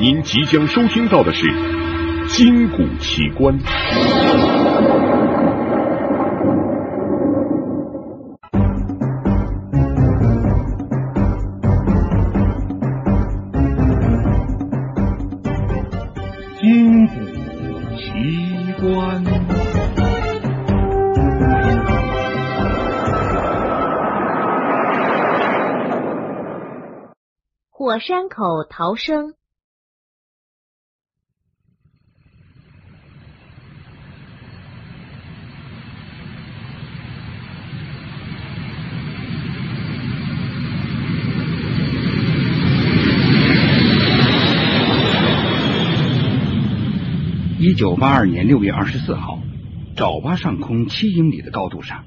您即将收听到的是《金谷奇观》。金谷奇观。火山口逃生。九八二年六月二十四号，爪哇上空七英里的高度上，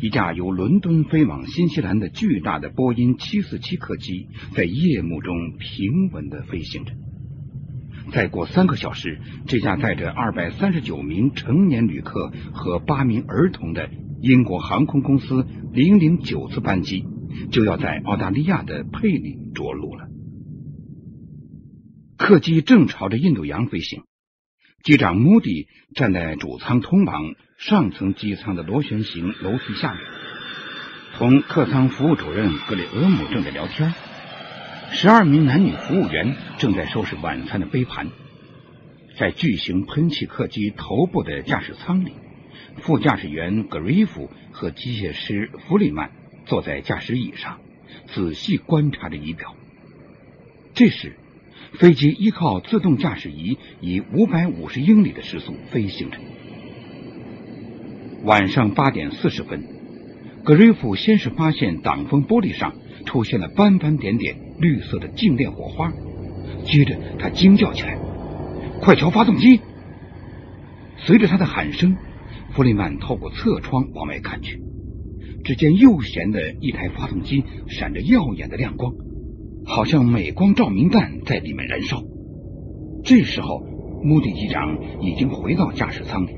一架由伦敦飞往新西兰的巨大的波音七四七客机在夜幕中平稳的飞行着。再过三个小时，这架载着二百三十九名成年旅客和八名儿童的英国航空公司零零九次班机就要在澳大利亚的佩里着陆了。客机正朝着印度洋飞行。机长穆迪站在主舱通往上层机舱的螺旋形楼梯下面，同客舱服务主任格里厄姆正在聊天。十二名男女服务员正在收拾晚餐的杯盘。在巨型喷气客机头部的驾驶舱里，副驾驶员格瑞夫和机械师弗里曼坐在驾驶椅上，仔细观察着仪表。这时，飞机依靠自动驾驶仪以五百五十英里的时速飞行着。晚上八点四十分，格瑞夫先是发现挡风玻璃上出现了斑斑点点绿色的静电火花，接着他惊叫起来：“快瞧发动机！”随着他的喊声，弗里曼透过侧窗往外看去，只见右舷的一台发动机闪着耀眼的亮光。好像镁光照明弹在里面燃烧。这时候，穆迪机长已经回到驾驶舱里，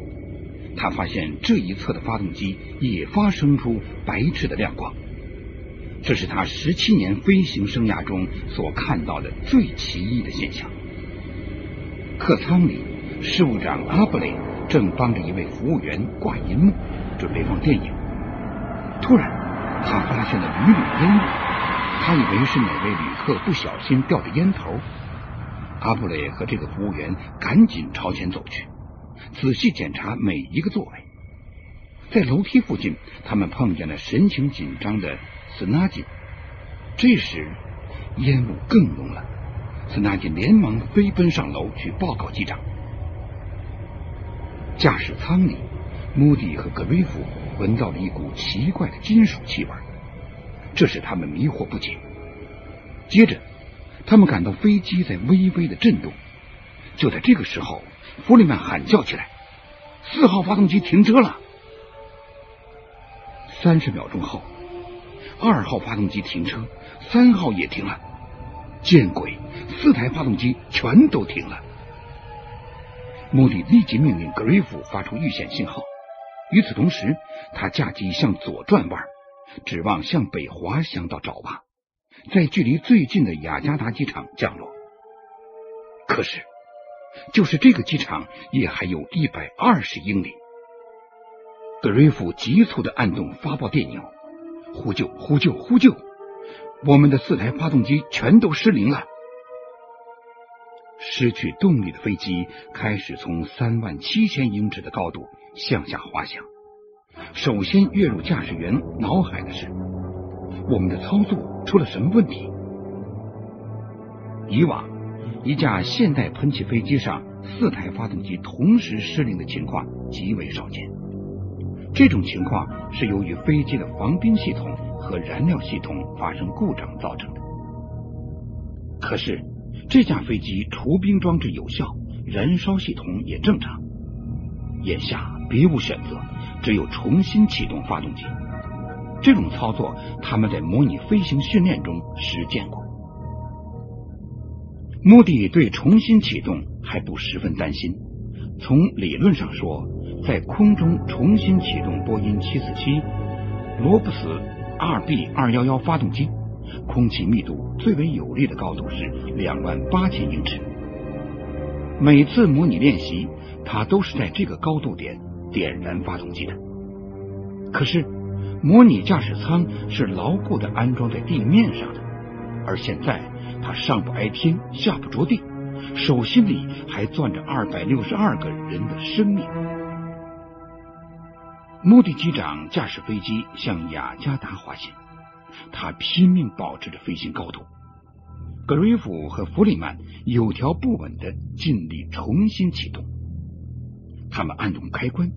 他发现这一侧的发动机也发生出白炽的亮光，这是他十七年飞行生涯中所看到的最奇异的现象。客舱里，事务长阿布雷正帮着一位服务员挂银幕，准备放电影。突然，他发现了缕缕烟雾。他以为是哪位旅客不小心掉的烟头，阿布雷和这个服务员赶紧朝前走去，仔细检查每一个座位。在楼梯附近，他们碰见了神情紧张的斯纳金。这时，烟雾更浓了，斯纳金连忙飞奔上楼去报告机长。驾驶舱里，穆迪和格瑞夫闻到了一股奇怪的金属气味。这使他们迷惑不解。接着，他们感到飞机在微微的震动。就在这个时候，弗里曼喊叫起来：“四号发动机停车了！”三十秒钟后，二号发动机停车，三号也停了。见鬼！四台发动机全都停了。穆迪立即命令格瑞夫发出预险信号。与此同时，他驾机向左转弯。指望向北滑翔到爪哇，在距离最近的雅加达机场降落。可是，就是这个机场也还有一百二十英里。格瑞夫急促的按动发报电钮，呼救！呼救！呼救！我们的四台发动机全都失灵了。失去动力的飞机开始从三万七千英尺的高度向下滑翔。首先跃入驾驶员脑海的是，我们的操作出了什么问题？以往一架现代喷气飞机上四台发动机同时失灵的情况极为少见。这种情况是由于飞机的防冰系统和燃料系统发生故障造成的。可是这架飞机除冰装置有效，燃烧系统也正常，眼下别无选择。只有重新启动发动机，这种操作他们在模拟飞行训练中实践过。穆迪对重新启动还不十分担心。从理论上说，在空中重新启动波音七四七罗布斯二 B 二幺幺发动机，空气密度最为有利的高度是两万八千英尺，每次模拟练习，他都是在这个高度点点燃发动机的。可是，模拟驾驶舱是牢固的安装在地面上的，而现在他上不挨天，下不着地，手心里还攥着二百六十二个人的生命。穆迪机长驾驶飞机向雅加达滑行，他拼命保持着飞行高度。格瑞夫和弗里曼有条不紊的尽力重新启动，他们按动开关，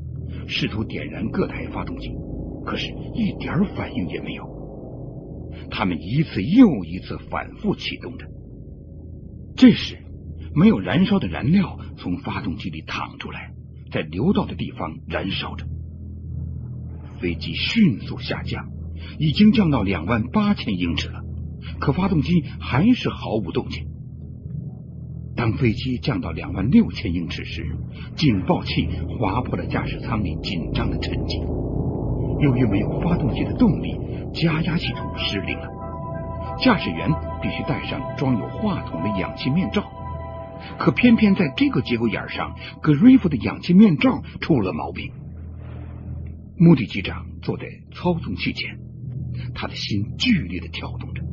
试图点燃各台发动机，可是一点反应也没有。他们一次又一次反复启动着。这时，没有燃烧的燃料从发动机里淌出来，在流道的地方燃烧着。飞机迅速下降，已经降到两万八千英尺了。可发动机还是毫无动静。当飞机降到两万六千英尺时，警报器划破了驾驶舱里紧张的沉寂。由于没有发动机的动力，加压系统失灵了。驾驶员必须戴上装有话筒的氧气面罩。可偏偏在这个节骨眼上，格瑞夫的氧气面罩出了毛病。穆迪机长坐在操纵器前，他的心剧烈的跳动着。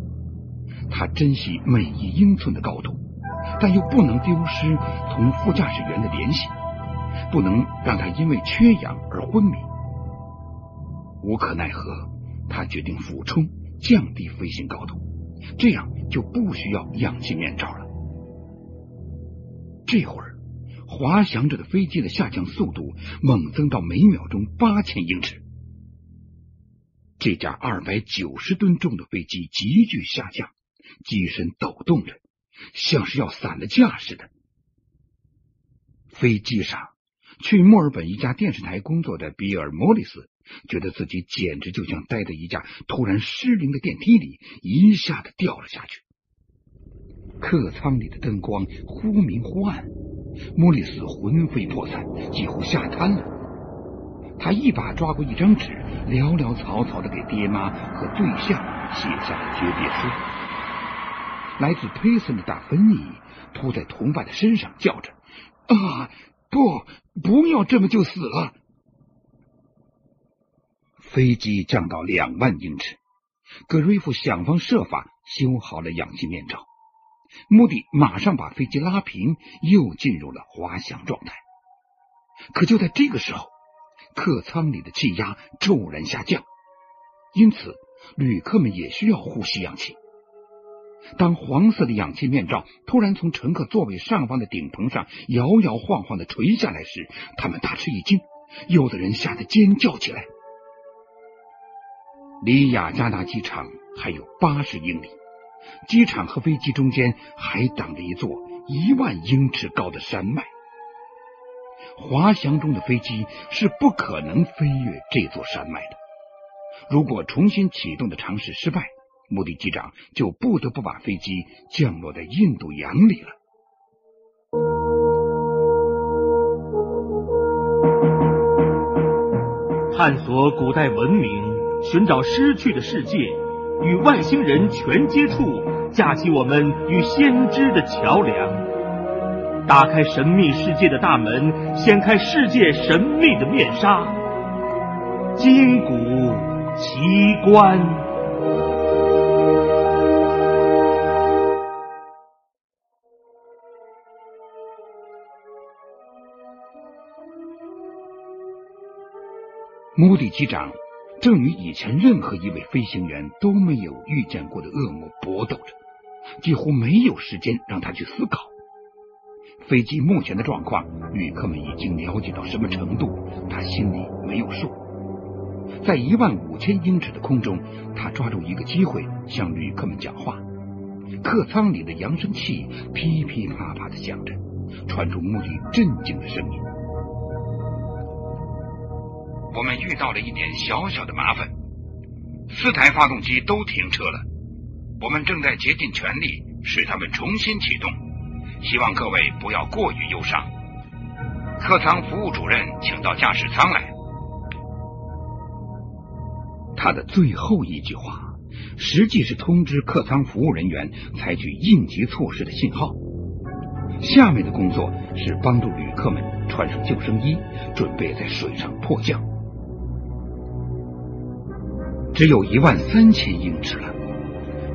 他珍惜每一英寸的高度，但又不能丢失同副驾驶员的联系，不能让他因为缺氧而昏迷。无可奈何，他决定俯冲，降低飞行高度，这样就不需要氧气面罩了。这会儿，滑翔着的飞机的下降速度猛增到每秒钟八千英尺。这架二百九十吨重的飞机急剧下降。机身抖动着，像是要散了架似的。飞机上，去墨尔本一家电视台工作的比尔·莫里斯觉得自己简直就像待在一架突然失灵的电梯里，一下子掉了下去。客舱里的灯光忽明忽暗，莫里斯魂飞魄散，几乎吓瘫了。他一把抓过一张纸，潦潦草草的给爹妈和对象写下了诀别书。来自佩森的大芬妮扑在同伴的身上，叫着：“啊，不，不要这么就死了！”飞机降到两万英尺，格瑞夫想方设法修好了氧气面罩，目的马上把飞机拉平，又进入了滑翔状态。可就在这个时候，客舱里的气压骤然下降，因此旅客们也需要呼吸氧气。当黄色的氧气面罩突然从乘客座位上方的顶棚上摇摇晃晃的垂下来时，他们大吃一惊，有的人吓得尖叫起来。离雅加达机场还有八十英里，机场和飞机中间还挡着一座一万英尺高的山脉。滑翔中的飞机是不可能飞越这座山脉的。如果重新启动的尝试失败，目的机长就不得不把飞机降落在印度洋里了。探索古代文明，寻找失去的世界，与外星人全接触，架起我们与先知的桥梁，打开神秘世界的大门，掀开世界神秘的面纱，金谷奇观。穆迪机长正与以前任何一位飞行员都没有遇见过的恶魔搏斗着，几乎没有时间让他去思考。飞机目前的状况，旅客们已经了解到什么程度，他心里没有数。在一万五千英尺的空中，他抓住一个机会向旅客们讲话。客舱里的扬声器噼噼啪啪的响着，传出穆迪震惊的声音。我们遇到了一点小小的麻烦，四台发动机都停车了。我们正在竭尽全力使它们重新启动，希望各位不要过于忧伤。客舱服务主任，请到驾驶舱来。他的最后一句话，实际是通知客舱服务人员采取应急措施的信号。下面的工作是帮助旅客们穿上救生衣，准备在水上迫降。只有一万三千英尺了。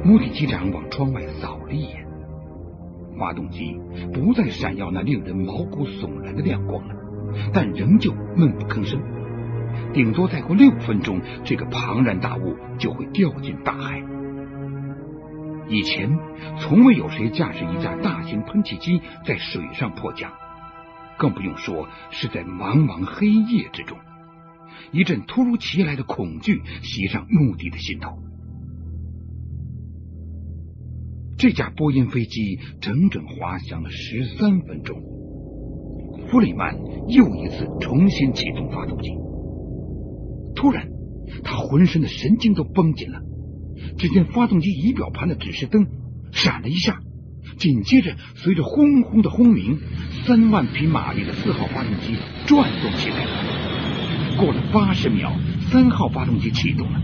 穆迪机长往窗外扫了一眼，发动机不再闪耀那令人毛骨悚然的亮光了，但仍旧闷不吭声。顶多再过六分钟，这个庞然大物就会掉进大海。以前从未有谁驾驶一架大型喷气机在水上迫降，更不用说是在茫茫黑夜之中。一阵突如其来的恐惧袭上穆迪的心头。这架波音飞机整整滑翔了十三分钟，弗里曼又一次重新启动发动机。突然，他浑身的神经都绷紧了。只见发动机仪表盘的指示灯闪了一下，紧接着随着轰轰的轰鸣，三万匹马力的四号发动机转动起来。过了八十秒，三号发动机启动了，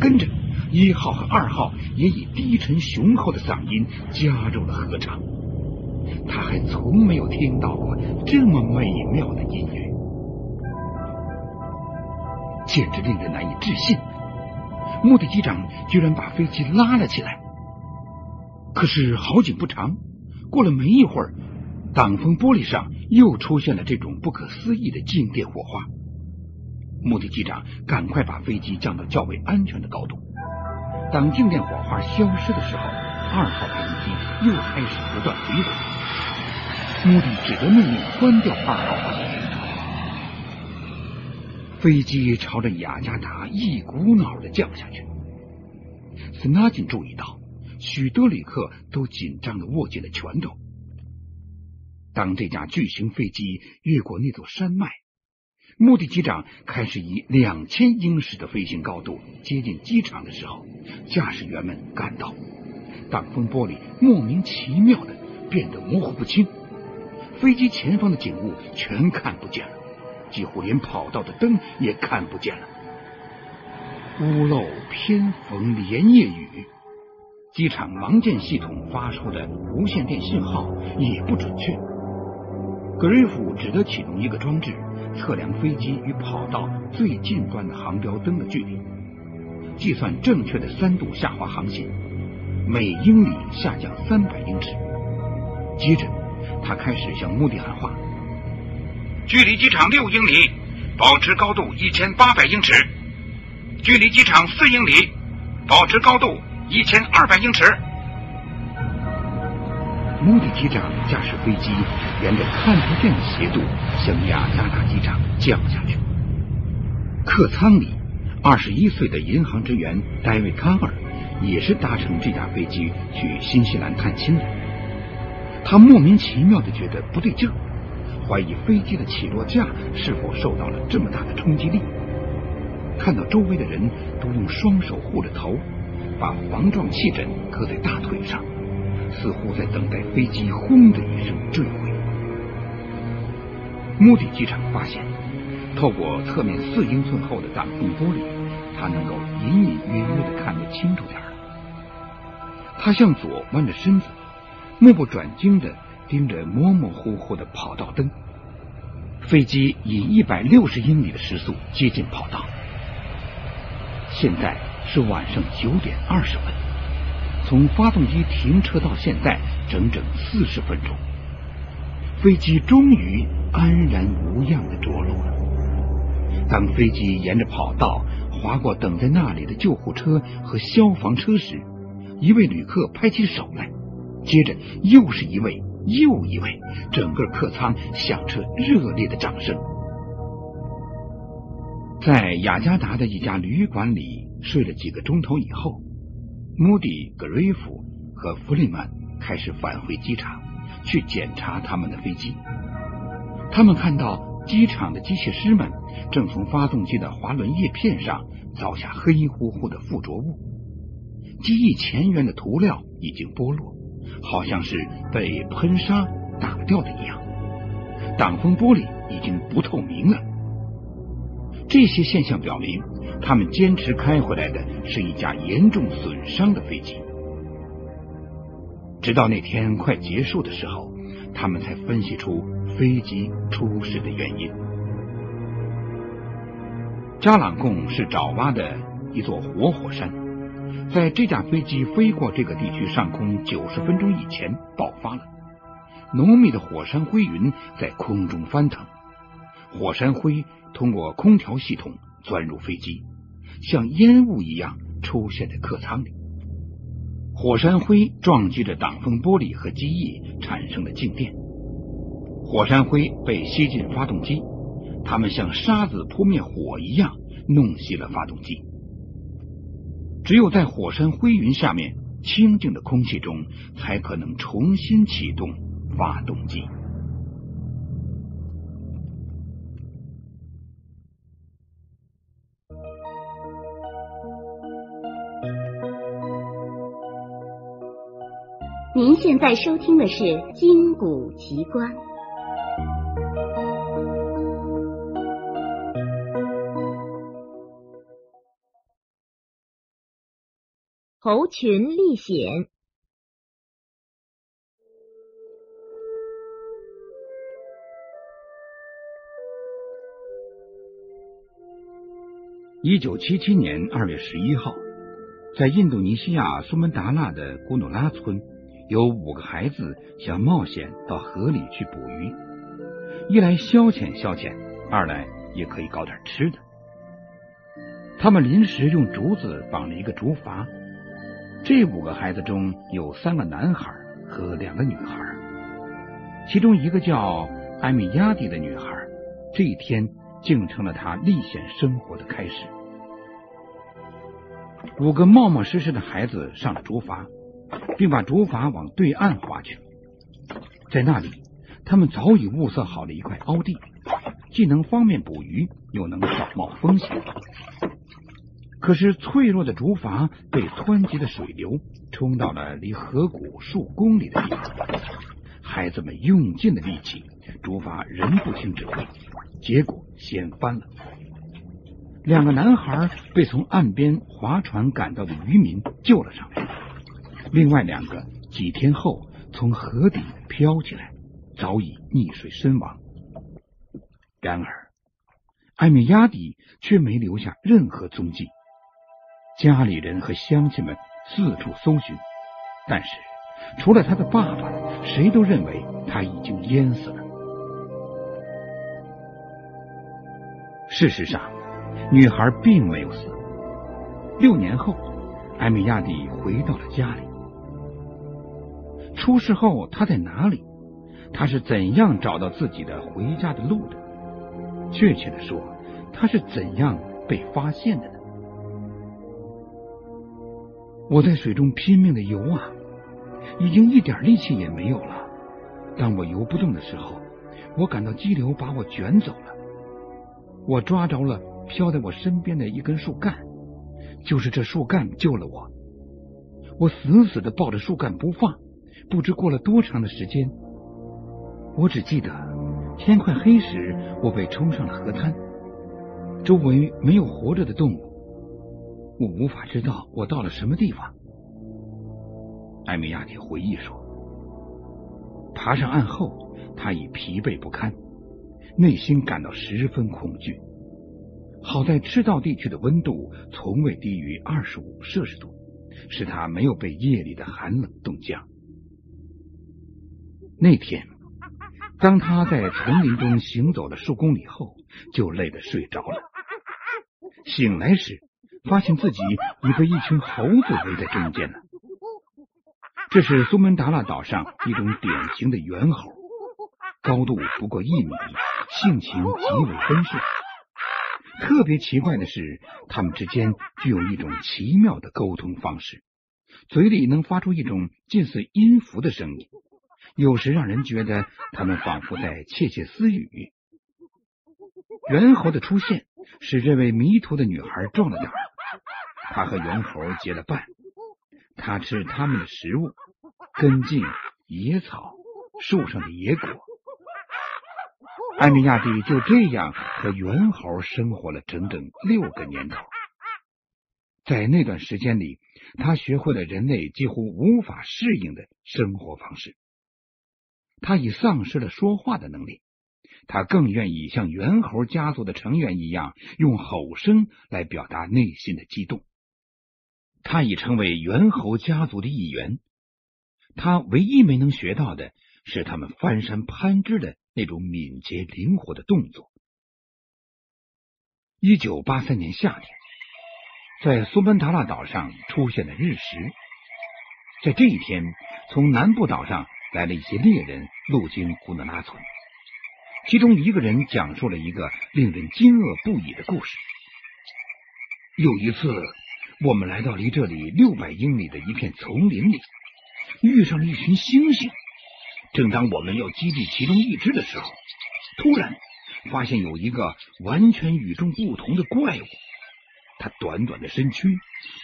跟着一号和二号也以低沉雄厚的嗓音加入了合唱。他还从没有听到过这么美妙的音乐，简直令人难以置信。穆迪机长居然把飞机拉了起来，可是好景不长，过了没一会儿，挡风玻璃上又出现了这种不可思议的静电火花。穆迪机长赶快把飞机降到较为安全的高度。当静电火花消失的时候，二号发动机又开始不断回滚。穆迪只得命令关掉二号发动机。飞机朝着雅加达一股脑的降下去。斯纳金注意到，许多旅客都紧张的握紧了拳头。当这架巨型飞机越过那座山脉。目的机长开始以两千英尺的飞行高度接近机场的时候，驾驶员们感到挡风玻璃莫名其妙的变得模糊不清，飞机前方的景物全看不见了，几乎连跑道的灯也看不见了。屋漏偏逢连夜雨，机场盲键系统发出的无线电信号也不准确，格瑞夫只得启动一个装置。测量飞机与跑道最近端的航标灯的距离，计算正确的三度下滑航行，每英里下降三百英尺。接着，他开始向目的喊话：“距离机场六英里，保持高度一千八百英尺；距离机场四英里，保持高度一千二百英尺。”穆迪机长驾驶飞机沿着看不见的斜度向雅加达机场降下去。客舱里，二十一岁的银行职员戴维·康尔也是搭乘这架飞机去新西兰探亲的。他莫名其妙的觉得不对劲儿，怀疑飞机的起落架是否受到了这么大的冲击力。看到周围的人都用双手护着头，把防撞气枕搁在大腿上。似乎在等待飞机“轰”的一声坠毁。穆迪机场发现，透过侧面四英寸厚的挡风玻璃，他能够隐隐约约的看得清楚点了。他向左弯着身子，目不转睛的盯着模模糊糊的跑道灯。飞机以一百六十英里的时速接近跑道。现在是晚上九点二十分。从发动机停车到现在整整四十分钟，飞机终于安然无恙的着陆了。当飞机沿着跑道划过等在那里的救护车和消防车时，一位旅客拍起手来，接着又是一位又一位，整个客舱响彻热烈的掌声。在雅加达的一家旅馆里睡了几个钟头以后。穆迪、格瑞夫和弗里曼开始返回机场，去检查他们的飞机。他们看到机场的机械师们正从发动机的滑轮叶片上凿下黑乎乎的附着物，机翼前缘的涂料已经剥落，好像是被喷砂打掉的一样。挡风玻璃已经不透明了。这些现象表明。他们坚持开回来的是一架严重损伤的飞机。直到那天快结束的时候，他们才分析出飞机出事的原因。扎朗贡是爪哇的一座活火山，在这架飞机飞过这个地区上空九十分钟以前爆发了，浓密的火山灰云在空中翻腾，火山灰通过空调系统钻入飞机，像烟雾一样出现在客舱里。火山灰撞击着挡风玻璃和机翼，产生了静电。火山灰被吸进发动机，它们像沙子扑灭火一样，弄熄了发动机。只有在火山灰云下面清静的空气中，才可能重新启动发动机。在收听的是《金谷奇观》。猴群历险。一九七七年二月十一号，在印度尼西亚苏门答腊的古努拉村。有五个孩子想冒险到河里去捕鱼，一来消遣消遣，二来也可以搞点吃的。他们临时用竹子绑了一个竹筏。这五个孩子中有三个男孩和两个女孩，其中一个叫艾米亚蒂的女孩，这一天竟成了她历险生活的开始。五个冒冒失失的孩子上了竹筏。并把竹筏往对岸划去，在那里，他们早已物色好了一块凹地，既能方便捕鱼，又能少冒风险。可是，脆弱的竹筏被湍急的水流冲到了离河谷数公里的地方。孩子们用尽了力气，竹筏仍不听指挥，结果掀翻了。两个男孩被从岸边划船赶到的渔民救了上来。另外两个几天后从河底飘起来，早已溺水身亡。然而，艾米亚蒂却没留下任何踪迹。家里人和乡亲们四处搜寻，但是除了他的爸爸，谁都认为他已经淹死了。事实上，女孩并没有死。六年后，艾米亚蒂回到了家里。出事后他在哪里？他是怎样找到自己的回家的路的？确切的说，他是怎样被发现的呢？我在水中拼命的游啊，已经一点力气也没有了。当我游不动的时候，我感到激流把我卷走了。我抓着了飘在我身边的一根树干，就是这树干救了我。我死死的抱着树干不放。不知过了多长的时间，我只记得天快黑时，我被冲上了河滩，周围没有活着的动物，我无法知道我到了什么地方。艾米亚蒂回忆说：“爬上岸后，他已疲惫不堪，内心感到十分恐惧。好在赤道地区的温度从未低于二十五摄氏度，使他没有被夜里的寒冷冻僵。”那天，当他在丛林中行走了数公里后，就累得睡着了。醒来时，发现自己已被一群猴子围在中间了。这是苏门答腊岛上一种典型的猿猴，高度不过一米，性情极为温顺。特别奇怪的是，它们之间具有一种奇妙的沟通方式，嘴里能发出一种近似音符的声音。有时让人觉得他们仿佛在窃窃私语。猿猴的出现使这位迷途的女孩壮了胆。她和猿猴结了伴，她吃他们的食物，根茎、野草、树上的野果。艾米亚蒂就这样和猿猴生活了整整六个年头。在那段时间里，他学会了人类几乎无法适应的生活方式。他已丧失了说话的能力，他更愿意像猿猴家族的成员一样，用吼声来表达内心的激动。他已成为猿猴家族的一员，他唯一没能学到的是他们翻山攀枝的那种敏捷灵活的动作。一九八三年夏天，在苏门答腊岛上出现了日食。在这一天，从南部岛上来了一些猎人，路经古纳拉村。其中一个人讲述了一个令人惊愕不已的故事。有一次，我们来到离这里六百英里的一片丛林里，遇上了一群猩猩。正当我们要击毙其中一只的时候，突然。发现有一个完全与众不同的怪物，它短短的身躯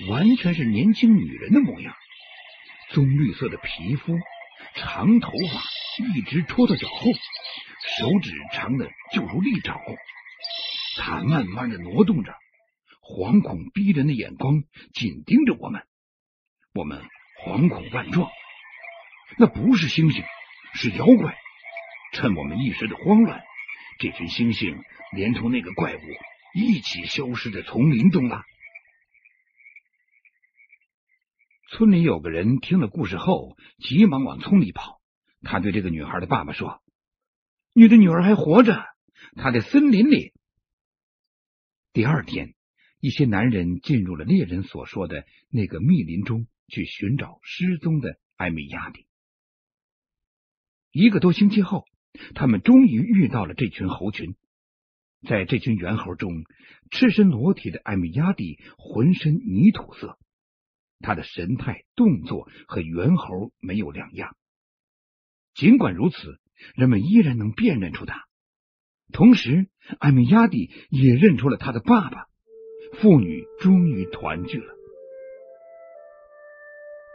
完全是年轻女人的模样，棕绿色的皮肤，长头发一直拖到脚后，手指长的就如利爪。它慢慢的挪动着，惶恐逼人的眼光紧盯着我们，我们惶恐万状。那不是猩猩，是妖怪。趁我们一时的慌乱。这群猩猩连同那个怪物一起消失在丛林中了。村里有个人听了故事后，急忙往村里跑。他对这个女孩的爸爸说：“你的女儿还活着，她在森林里。”第二天，一些男人进入了猎人所说的那个密林中去寻找失踪的艾米亚蒂。一个多星期后。他们终于遇到了这群猴群，在这群猿猴中，赤身裸体的艾米亚蒂浑身泥土色，他的神态动作和猿猴没有两样。尽管如此，人们依然能辨认出他。同时，艾米亚蒂也认出了他的爸爸。父女终于团聚了。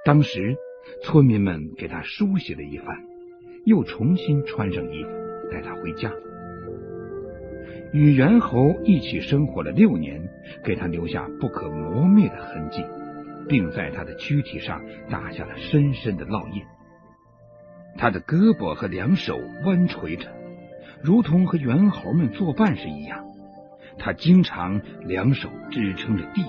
当时，村民们给他梳洗了一番。又重新穿上衣服，带他回家。与猿猴一起生活了六年，给他留下不可磨灭的痕迹，并在他的躯体上打下了深深的烙印。他的胳膊和两手弯垂着，如同和猿猴们作伴时一样。他经常两手支撑着地。